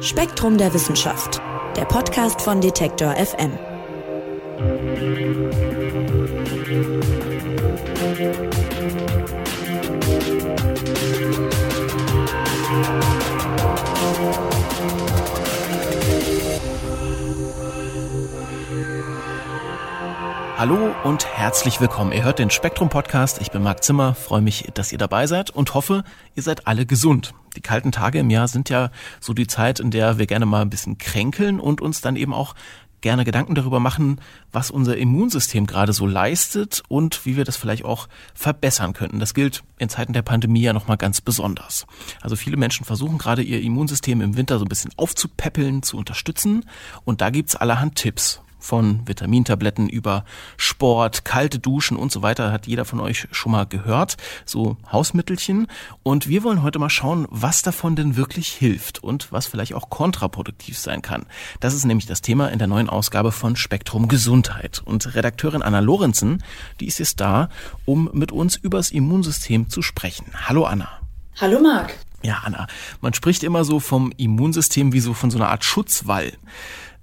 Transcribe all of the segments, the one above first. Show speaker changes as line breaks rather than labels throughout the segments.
Spektrum der Wissenschaft, der Podcast von Detektor FM.
Hallo und herzlich willkommen. Ihr hört den Spektrum Podcast. Ich bin Marc Zimmer, freue mich, dass ihr dabei seid und hoffe, ihr seid alle gesund. Die kalten Tage im Jahr sind ja so die Zeit, in der wir gerne mal ein bisschen kränkeln und uns dann eben auch gerne Gedanken darüber machen, was unser Immunsystem gerade so leistet und wie wir das vielleicht auch verbessern könnten. Das gilt in Zeiten der Pandemie ja nochmal ganz besonders. Also viele Menschen versuchen gerade ihr Immunsystem im Winter so ein bisschen aufzupäppeln, zu unterstützen und da gibt's allerhand Tipps von Vitamintabletten über Sport, kalte Duschen und so weiter hat jeder von euch schon mal gehört, so Hausmittelchen. Und wir wollen heute mal schauen, was davon denn wirklich hilft und was vielleicht auch kontraproduktiv sein kann. Das ist nämlich das Thema in der neuen Ausgabe von Spektrum Gesundheit. Und Redakteurin Anna Lorenzen, die ist jetzt da, um mit uns übers Immunsystem zu sprechen. Hallo Anna.
Hallo Marc.
Ja, Anna, man spricht immer so vom Immunsystem wie so von so einer Art Schutzwall.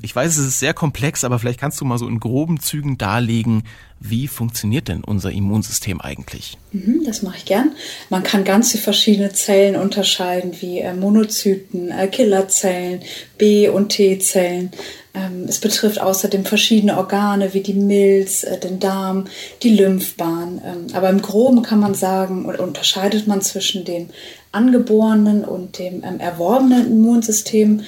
Ich weiß, es ist sehr komplex, aber vielleicht kannst du mal so in groben Zügen darlegen, wie funktioniert denn unser Immunsystem eigentlich?
Mhm, das mache ich gern. Man kann ganz verschiedene Zellen unterscheiden, wie äh, Monozyten, äh, Killerzellen, B- und T-Zellen. Ähm, es betrifft außerdem verschiedene Organe wie die Milz, äh, den Darm, die Lymphbahn. Ähm, aber im Groben kann man sagen, unterscheidet man zwischen dem angeborenen und dem ähm, erworbenen Immunsystem.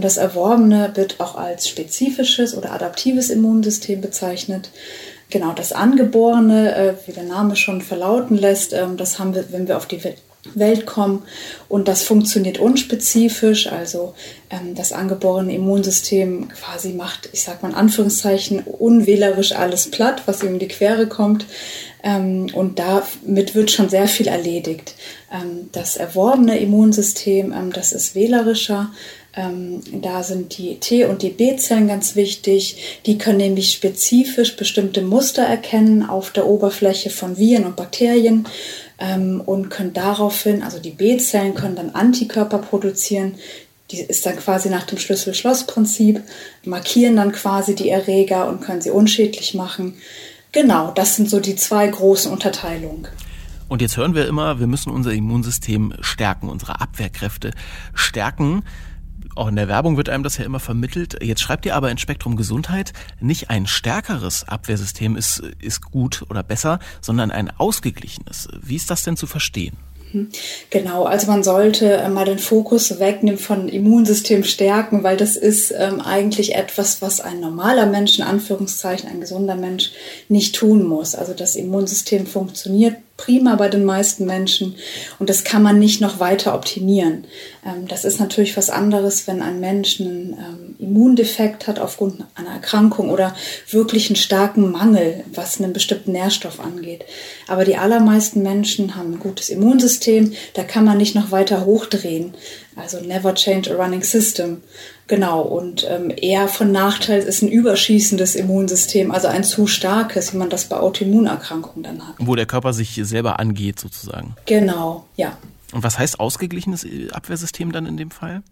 Das erworbene wird auch als spezifisches oder adaptives Immunsystem bezeichnet. Genau, das angeborene, äh, wie der Name schon verlauten lässt, ähm, das haben wir, wenn wir auf die Welt kommen. Und das funktioniert unspezifisch, also ähm, das angeborene Immunsystem quasi macht, ich sag mal in Anführungszeichen, unwählerisch alles platt, was ihm in die Quere kommt. Ähm, und damit wird schon sehr viel erledigt. Ähm, das erworbene Immunsystem, ähm, das ist wählerischer, ähm, da sind die T- und die B-Zellen ganz wichtig. Die können nämlich spezifisch bestimmte Muster erkennen auf der Oberfläche von Viren und Bakterien ähm, und können daraufhin, also die B-Zellen können dann Antikörper produzieren. Die ist dann quasi nach dem Schlüssel-Schloss-Prinzip, markieren dann quasi die Erreger und können sie unschädlich machen. Genau, das sind so die zwei großen Unterteilungen.
Und jetzt hören wir immer, wir müssen unser Immunsystem stärken, unsere Abwehrkräfte stärken. Auch in der Werbung wird einem das ja immer vermittelt. Jetzt schreibt ihr aber in Spektrum Gesundheit, nicht ein stärkeres Abwehrsystem ist, ist gut oder besser, sondern ein ausgeglichenes. Wie ist das denn zu verstehen?
Mhm. Genau, also man sollte äh, mal den Fokus wegnehmen von Immunsystem stärken, weil das ist ähm, eigentlich etwas, was ein normaler Mensch, in Anführungszeichen ein gesunder Mensch, nicht tun muss. Also das Immunsystem funktioniert prima bei den meisten Menschen und das kann man nicht noch weiter optimieren. Ähm, das ist natürlich was anderes, wenn ein Mensch einen ähm, Immundefekt hat aufgrund einer Erkrankung oder wirklich einen starken Mangel, was einen bestimmten Nährstoff angeht. Aber die allermeisten Menschen haben ein gutes Immunsystem, da kann man nicht noch weiter hochdrehen. Also never change a running system. Genau, und ähm, eher von Nachteil ist ein überschießendes Immunsystem, also ein zu starkes, wie man das bei Autoimmunerkrankungen dann hat.
Wo der Körper sich selber angeht, sozusagen.
Genau, ja.
Und was heißt ausgeglichenes Abwehrsystem dann in dem Fall?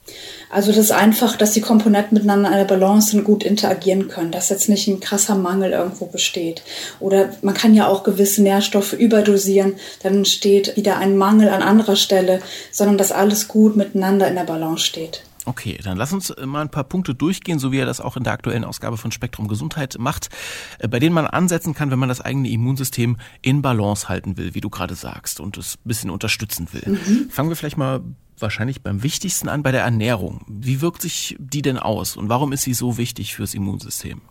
Also das ist einfach, dass die Komponenten miteinander in einer Balance gut interagieren können, dass jetzt nicht ein krasser Mangel irgendwo besteht. Oder man kann ja auch gewisse Nährstoffe überdosieren, dann entsteht wieder ein Mangel an anderer Stelle, sondern dass alles gut miteinander in der Balance steht.
Okay, dann lass uns mal ein paar Punkte durchgehen, so wie er das auch in der aktuellen Ausgabe von Spektrum Gesundheit macht, äh, bei denen man ansetzen kann, wenn man das eigene Immunsystem in Balance halten will, wie du gerade sagst, und es ein bisschen unterstützen will. Mhm. Fangen wir vielleicht mal wahrscheinlich beim wichtigsten an, bei der Ernährung. Wie wirkt sich die denn aus und warum ist sie so wichtig fürs Immunsystem?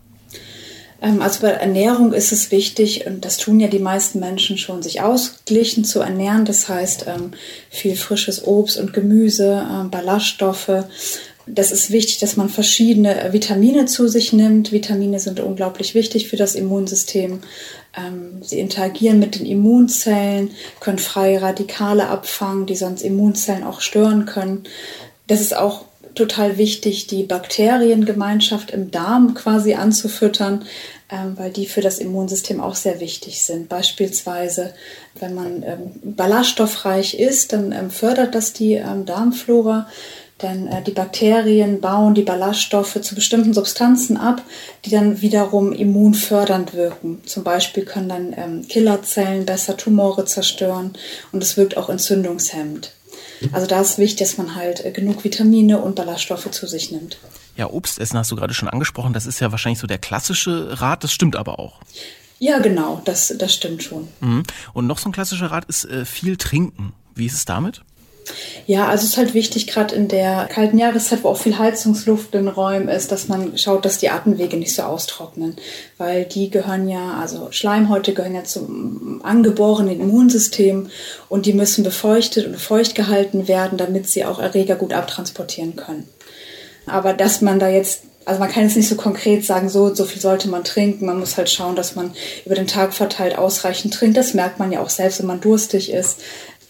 Ähm, also bei Ernährung ist es wichtig, und das tun ja die meisten Menschen schon, sich ausgeglichen zu ernähren. Das heißt, ähm, viel frisches Obst und Gemüse, ähm, Ballaststoffe. Das ist wichtig, dass man verschiedene äh, Vitamine zu sich nimmt. Vitamine sind unglaublich wichtig für das Immunsystem. Sie interagieren mit den Immunzellen, können freie Radikale abfangen, die sonst Immunzellen auch stören können. Das ist auch total wichtig, die Bakteriengemeinschaft im Darm quasi anzufüttern, ähm, weil die für das Immunsystem auch sehr wichtig sind. Beispielsweise, wenn man ähm, ballaststoffreich ist, dann ähm, fördert das die Darmflora. Denn äh, die Bakterien bauen die Ballaststoffe zu bestimmten Substanzen ab, die dann wiederum immunfördernd wirken. Zum Beispiel können dann Killerzellen besser Tumore zerstören und es wirkt auch entzündungshemmend. Also da ist wichtig, dass man halt äh, genug Vitamine und Ballaststoffe zu sich nimmt.
Ja, Obstessen hast du gerade schon angesprochen. Das ist ja wahrscheinlich so der klassische Rat. Das stimmt aber auch.
Ja, genau, das, das stimmt schon.
Mhm. Und noch so ein klassischer Rat ist äh, viel trinken. Wie ist es damit?
Ja, also es ist halt wichtig, gerade in der kalten Jahreszeit, wo auch viel Heizungsluft in Räumen ist, dass man schaut, dass die Atemwege nicht so austrocknen. Weil die gehören ja, also Schleimhäute gehören ja zum angeborenen Immunsystem und die müssen befeuchtet und feucht gehalten werden, damit sie auch Erreger gut abtransportieren können. Aber dass man da jetzt also man kann jetzt nicht so konkret sagen, so so viel sollte man trinken. Man muss halt schauen, dass man über den Tag verteilt ausreichend trinkt. Das merkt man ja auch selbst, wenn man durstig ist.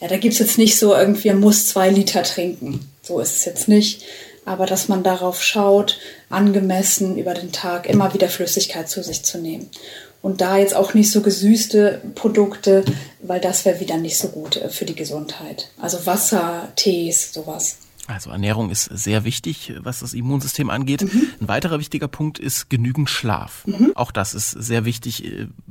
Ja, da gibt's jetzt nicht so irgendwie, man muss zwei Liter trinken. So ist es jetzt nicht. Aber dass man darauf schaut, angemessen über den Tag immer wieder Flüssigkeit zu sich zu nehmen. Und da jetzt auch nicht so gesüßte Produkte, weil das wäre wieder nicht so gut äh, für die Gesundheit. Also Wasser, Tees, sowas.
Also Ernährung ist sehr wichtig, was das Immunsystem angeht. Mhm. Ein weiterer wichtiger Punkt ist genügend Schlaf. Mhm. Auch das ist sehr wichtig.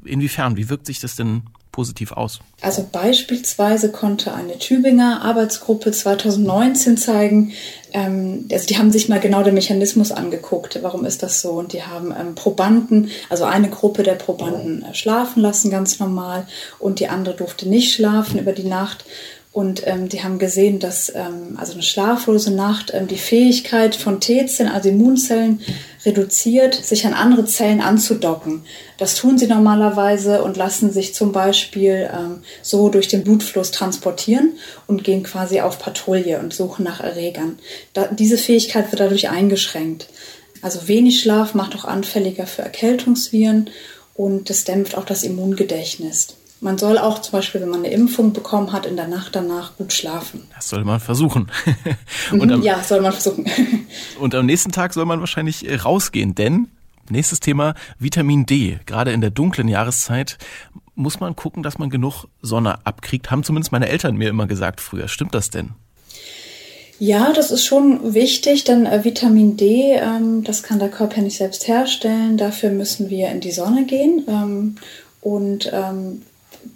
Inwiefern, wie wirkt sich das denn positiv aus?
Also beispielsweise konnte eine Tübinger Arbeitsgruppe 2019 zeigen, ähm, also die haben sich mal genau den Mechanismus angeguckt, warum ist das so? Und die haben ähm, Probanden, also eine Gruppe der Probanden äh, schlafen lassen, ganz normal, und die andere durfte nicht schlafen über die Nacht. Und ähm, die haben gesehen, dass ähm, also eine schlaflose Nacht ähm, die Fähigkeit von T-Zellen, also Immunzellen, reduziert, sich an andere Zellen anzudocken. Das tun sie normalerweise und lassen sich zum Beispiel ähm, so durch den Blutfluss transportieren und gehen quasi auf Patrouille und suchen nach Erregern. Da, diese Fähigkeit wird dadurch eingeschränkt. Also wenig Schlaf macht auch anfälliger für Erkältungsviren und das dämpft auch das Immungedächtnis. Man soll auch zum Beispiel, wenn man eine Impfung bekommen hat, in der Nacht danach gut schlafen.
Das soll man versuchen.
Mhm, am, ja, soll man versuchen.
und am nächsten Tag soll man wahrscheinlich äh, rausgehen, denn nächstes Thema Vitamin D. Gerade in der dunklen Jahreszeit muss man gucken, dass man genug Sonne abkriegt. Haben zumindest meine Eltern mir immer gesagt früher. Stimmt das denn?
Ja, das ist schon wichtig, denn äh, Vitamin D, ähm, das kann der Körper nicht selbst herstellen. Dafür müssen wir in die Sonne gehen. Ähm, und ähm,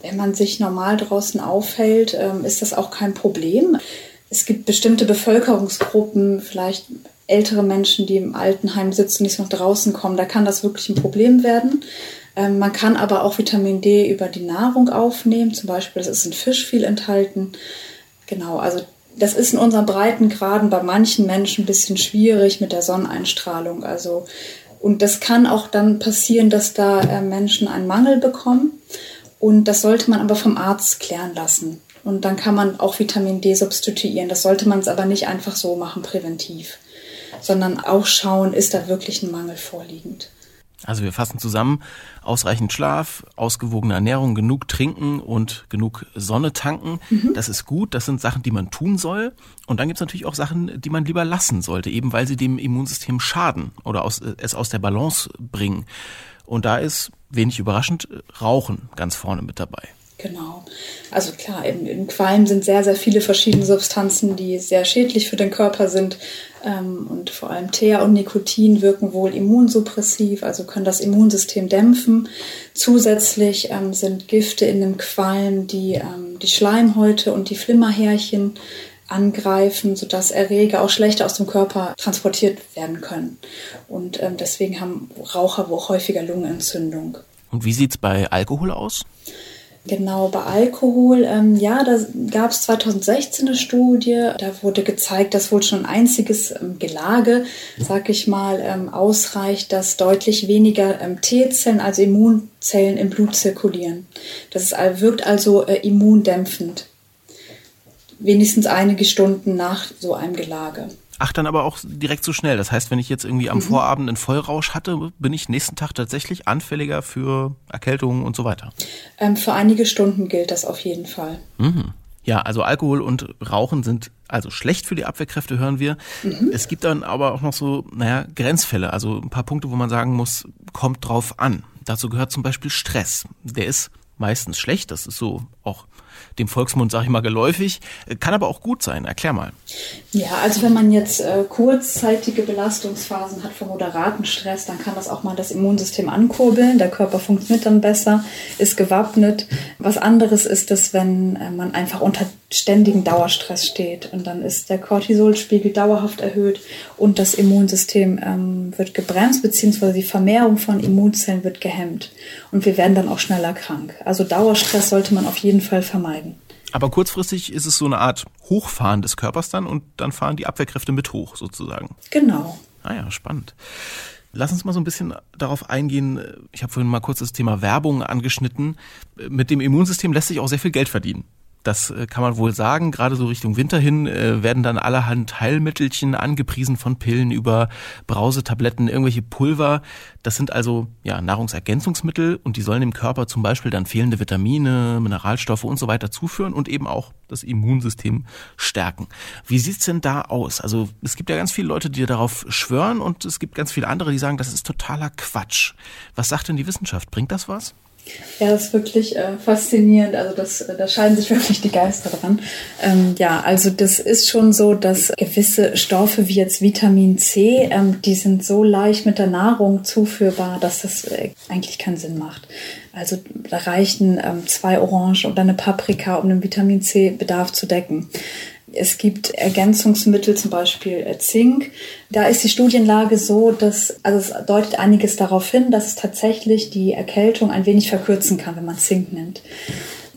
wenn man sich normal draußen aufhält, ähm, ist das auch kein Problem. Es gibt bestimmte Bevölkerungsgruppen, vielleicht ältere Menschen, die im Altenheim sitzen, die noch draußen kommen, da kann das wirklich ein Problem werden. Ähm, man kann aber auch Vitamin D über die Nahrung aufnehmen, zum Beispiel, das ist in Fisch viel enthalten. Genau, also das ist in unseren Breitengraden bei manchen Menschen ein bisschen schwierig mit der Sonneneinstrahlung. Also, und das kann auch dann passieren, dass da äh, Menschen einen Mangel bekommen. Und das sollte man aber vom Arzt klären lassen. Und dann kann man auch Vitamin D substituieren. Das sollte man es aber nicht einfach so machen, präventiv, sondern auch schauen, ist da wirklich ein Mangel vorliegend.
Also wir fassen zusammen, ausreichend Schlaf, ausgewogene Ernährung, genug trinken und genug Sonne tanken. Mhm. Das ist gut, das sind Sachen, die man tun soll. Und dann gibt es natürlich auch Sachen, die man lieber lassen sollte, eben weil sie dem Immunsystem schaden oder aus, äh, es aus der Balance bringen. Und da ist wenig überraschend Rauchen ganz vorne mit dabei.
Genau. Also klar, in, in Qualm sind sehr, sehr viele verschiedene Substanzen, die sehr schädlich für den Körper sind. Ähm, und vor allem Teer und Nikotin wirken wohl immunsuppressiv, also können das Immunsystem dämpfen. Zusätzlich ähm, sind Gifte in dem Qualm, die ähm, die Schleimhäute und die Flimmerhärchen angreifen, sodass Erreger auch schlechter aus dem Körper transportiert werden können. Und ähm, deswegen haben Raucher wohl häufiger Lungenentzündung.
Und wie sieht's bei Alkohol aus?
Genau, bei Alkohol, ähm, ja, da gab es 2016 eine Studie, da wurde gezeigt, dass wohl schon ein einziges ähm, Gelage, sag ich mal, ähm, ausreicht, dass deutlich weniger ähm, T-Zellen, also Immunzellen im Blut zirkulieren. Das ist, wirkt also äh, immundämpfend wenigstens einige Stunden nach so einem Gelage.
Ach, dann aber auch direkt so schnell. Das heißt, wenn ich jetzt irgendwie am mhm. Vorabend einen Vollrausch hatte, bin ich nächsten Tag tatsächlich anfälliger für Erkältungen und so weiter.
Ähm, für einige Stunden gilt das auf jeden Fall.
Mhm. Ja, also Alkohol und Rauchen sind also schlecht für die Abwehrkräfte, hören wir. Mhm. Es gibt dann aber auch noch so, naja, Grenzfälle, also ein paar Punkte, wo man sagen muss, kommt drauf an. Dazu gehört zum Beispiel Stress. Der ist meistens schlecht, das ist so auch dem Volksmund, sage ich mal, geläufig, kann aber auch gut sein. Erklär mal.
Ja, also wenn man jetzt äh, kurzzeitige Belastungsphasen hat von moderaten Stress, dann kann das auch mal das Immunsystem ankurbeln. Der Körper funktioniert dann besser, ist gewappnet. Was anderes ist es, wenn äh, man einfach unter ständigen Dauerstress steht und dann ist der Cortisolspiegel dauerhaft erhöht und das Immunsystem ähm, wird gebremst, beziehungsweise die Vermehrung von Immunzellen wird gehemmt und wir werden dann auch schneller krank. Also Dauerstress sollte man auf jeden Fall vermeiden.
Aber kurzfristig ist es so eine Art Hochfahren des Körpers dann und dann fahren die Abwehrkräfte mit hoch sozusagen.
Genau.
Ah ja, spannend. Lass uns mal so ein bisschen darauf eingehen. Ich habe vorhin mal kurz das Thema Werbung angeschnitten. Mit dem Immunsystem lässt sich auch sehr viel Geld verdienen. Das äh, kann man wohl sagen. Gerade so Richtung Winter hin äh, werden dann allerhand Heilmittelchen angepriesen von Pillen über Brausetabletten, irgendwelche Pulver. Das sind also ja Nahrungsergänzungsmittel und die sollen dem Körper zum Beispiel dann fehlende Vitamine, Mineralstoffe und so weiter zuführen und eben auch das Immunsystem stärken. Wie sieht's denn da aus? Also es gibt ja ganz viele Leute, die darauf schwören und es gibt ganz viele andere, die sagen, das ist totaler Quatsch. Was sagt denn die Wissenschaft? Bringt das was?
Ja, das ist wirklich äh, faszinierend. Also das, äh, da scheiden sich wirklich die Geister dran. Ähm, ja, also das ist schon so, dass gewisse Stoffe wie jetzt Vitamin C, ähm, die sind so leicht mit der Nahrung zuführbar, dass das äh, eigentlich keinen Sinn macht. Also da reichen ähm, zwei Orange oder eine Paprika, um den Vitamin C-Bedarf zu decken. Es gibt Ergänzungsmittel, zum Beispiel äh, Zink. Da ist die Studienlage so, dass, also es deutet einiges darauf hin, dass es tatsächlich die Erkältung ein wenig verkürzen kann, wenn man Zink nimmt.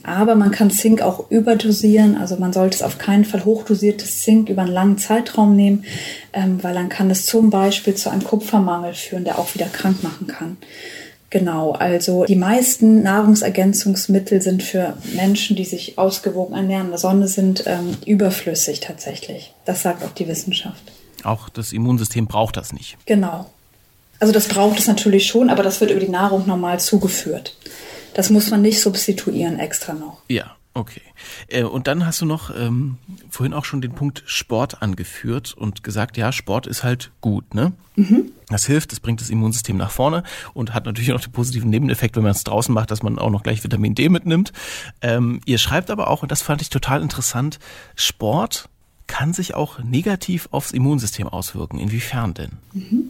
Aber man kann Zink auch überdosieren, also man sollte es auf keinen Fall hochdosiertes Zink über einen langen Zeitraum nehmen, ähm, weil dann kann es zum Beispiel zu einem Kupfermangel führen, der auch wieder krank machen kann. Genau, also die meisten Nahrungsergänzungsmittel sind für Menschen, die sich ausgewogen ernähren in der Sonne sind, ähm, überflüssig tatsächlich. Das sagt auch die Wissenschaft.
Auch das Immunsystem braucht das nicht.
Genau. Also das braucht es natürlich schon, aber das wird über die Nahrung normal zugeführt. Das muss man nicht substituieren extra noch.
Ja, Okay. Äh, und dann hast du noch ähm, vorhin auch schon den Punkt Sport angeführt und gesagt, ja, Sport ist halt gut, ne? Mhm. Das hilft, das bringt das Immunsystem nach vorne und hat natürlich auch den positiven Nebeneffekt, wenn man es draußen macht, dass man auch noch gleich Vitamin D mitnimmt. Ähm, ihr schreibt aber auch, und das fand ich total interessant, Sport kann sich auch negativ aufs Immunsystem auswirken. Inwiefern denn?
Mhm.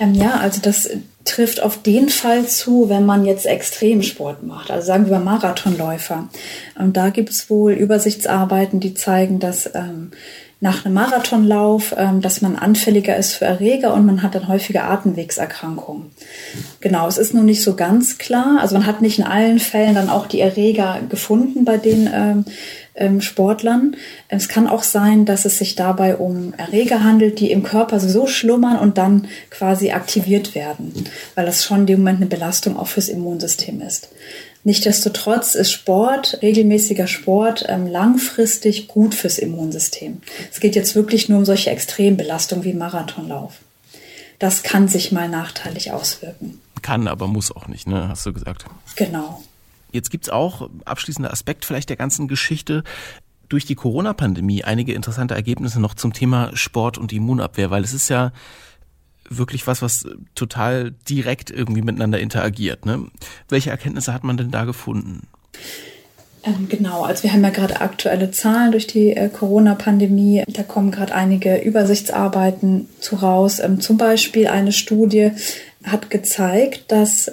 Ähm, ja, also das trifft auf den Fall zu, wenn man jetzt Extremsport macht, also sagen wir Marathonläufer. Und da gibt es wohl Übersichtsarbeiten, die zeigen, dass ähm, nach einem Marathonlauf, ähm, dass man anfälliger ist für Erreger und man hat dann häufiger Atemwegserkrankungen. Genau, es ist nun nicht so ganz klar. Also man hat nicht in allen Fällen dann auch die Erreger gefunden bei den ähm, ähm, Sportlern. Es kann auch sein, dass es sich dabei um Erreger handelt, die im Körper so schlummern und dann quasi aktiviert werden, weil das schon in dem Moment eine Belastung auch fürs Immunsystem ist. Nichtsdestotrotz ist Sport, regelmäßiger Sport, ähm, langfristig gut fürs Immunsystem. Es geht jetzt wirklich nur um solche Extrembelastungen wie Marathonlauf. Das kann sich mal nachteilig auswirken.
Kann, aber muss auch nicht, ne? Hast du gesagt.
Genau.
Jetzt gibt's auch, abschließender Aspekt vielleicht der ganzen Geschichte, durch die Corona-Pandemie einige interessante Ergebnisse noch zum Thema Sport und Immunabwehr, weil es ist ja wirklich was, was total direkt irgendwie miteinander interagiert. Ne? Welche Erkenntnisse hat man denn da gefunden?
Ähm, genau, also wir haben ja gerade aktuelle Zahlen durch die äh, Corona-Pandemie. Da kommen gerade einige Übersichtsarbeiten zu raus. Ähm, zum Beispiel eine Studie hat gezeigt, dass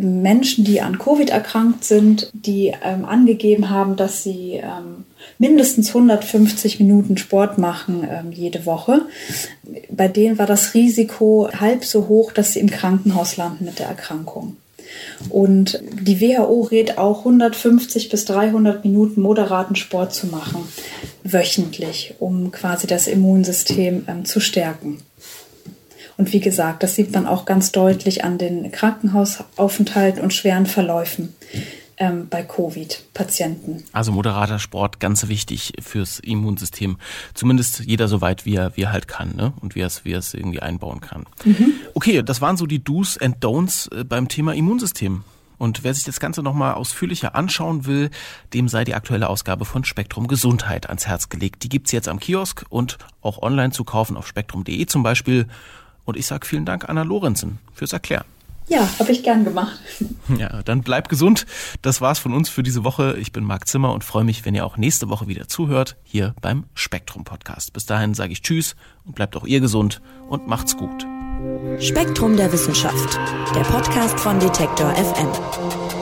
Menschen, die an Covid erkrankt sind, die ähm, angegeben haben, dass sie ähm, mindestens 150 Minuten Sport machen ähm, jede Woche. Bei denen war das Risiko halb so hoch, dass sie im Krankenhaus landen mit der Erkrankung. Und die WHO rät auch 150 bis 300 Minuten moderaten Sport zu machen, wöchentlich, um quasi das Immunsystem ähm, zu stärken. Und wie gesagt, das sieht man auch ganz deutlich an den Krankenhausaufenthalten und schweren Verläufen ähm, bei Covid-Patienten.
Also moderater Sport ganz wichtig fürs Immunsystem. Zumindest jeder so weit, wie er, wie er halt kann ne? und wie er es, wie er es irgendwie einbauen kann. Mhm. Okay, das waren so die Do's and Don'ts äh, beim Thema Immunsystem. Und wer sich das Ganze nochmal ausführlicher anschauen will, dem sei die aktuelle Ausgabe von Spektrum Gesundheit ans Herz gelegt. Die gibt's jetzt am Kiosk und auch online zu kaufen auf spektrum.de zum Beispiel. Und ich sage vielen Dank, Anna Lorenzen, fürs Erklären.
Ja, habe ich gern gemacht.
Ja, dann bleibt gesund. Das war's von uns für diese Woche. Ich bin Marc Zimmer und freue mich, wenn ihr auch nächste Woche wieder zuhört, hier beim Spektrum Podcast. Bis dahin sage ich Tschüss und bleibt auch ihr gesund und macht's gut.
Spektrum der Wissenschaft, der Podcast von Detektor FM.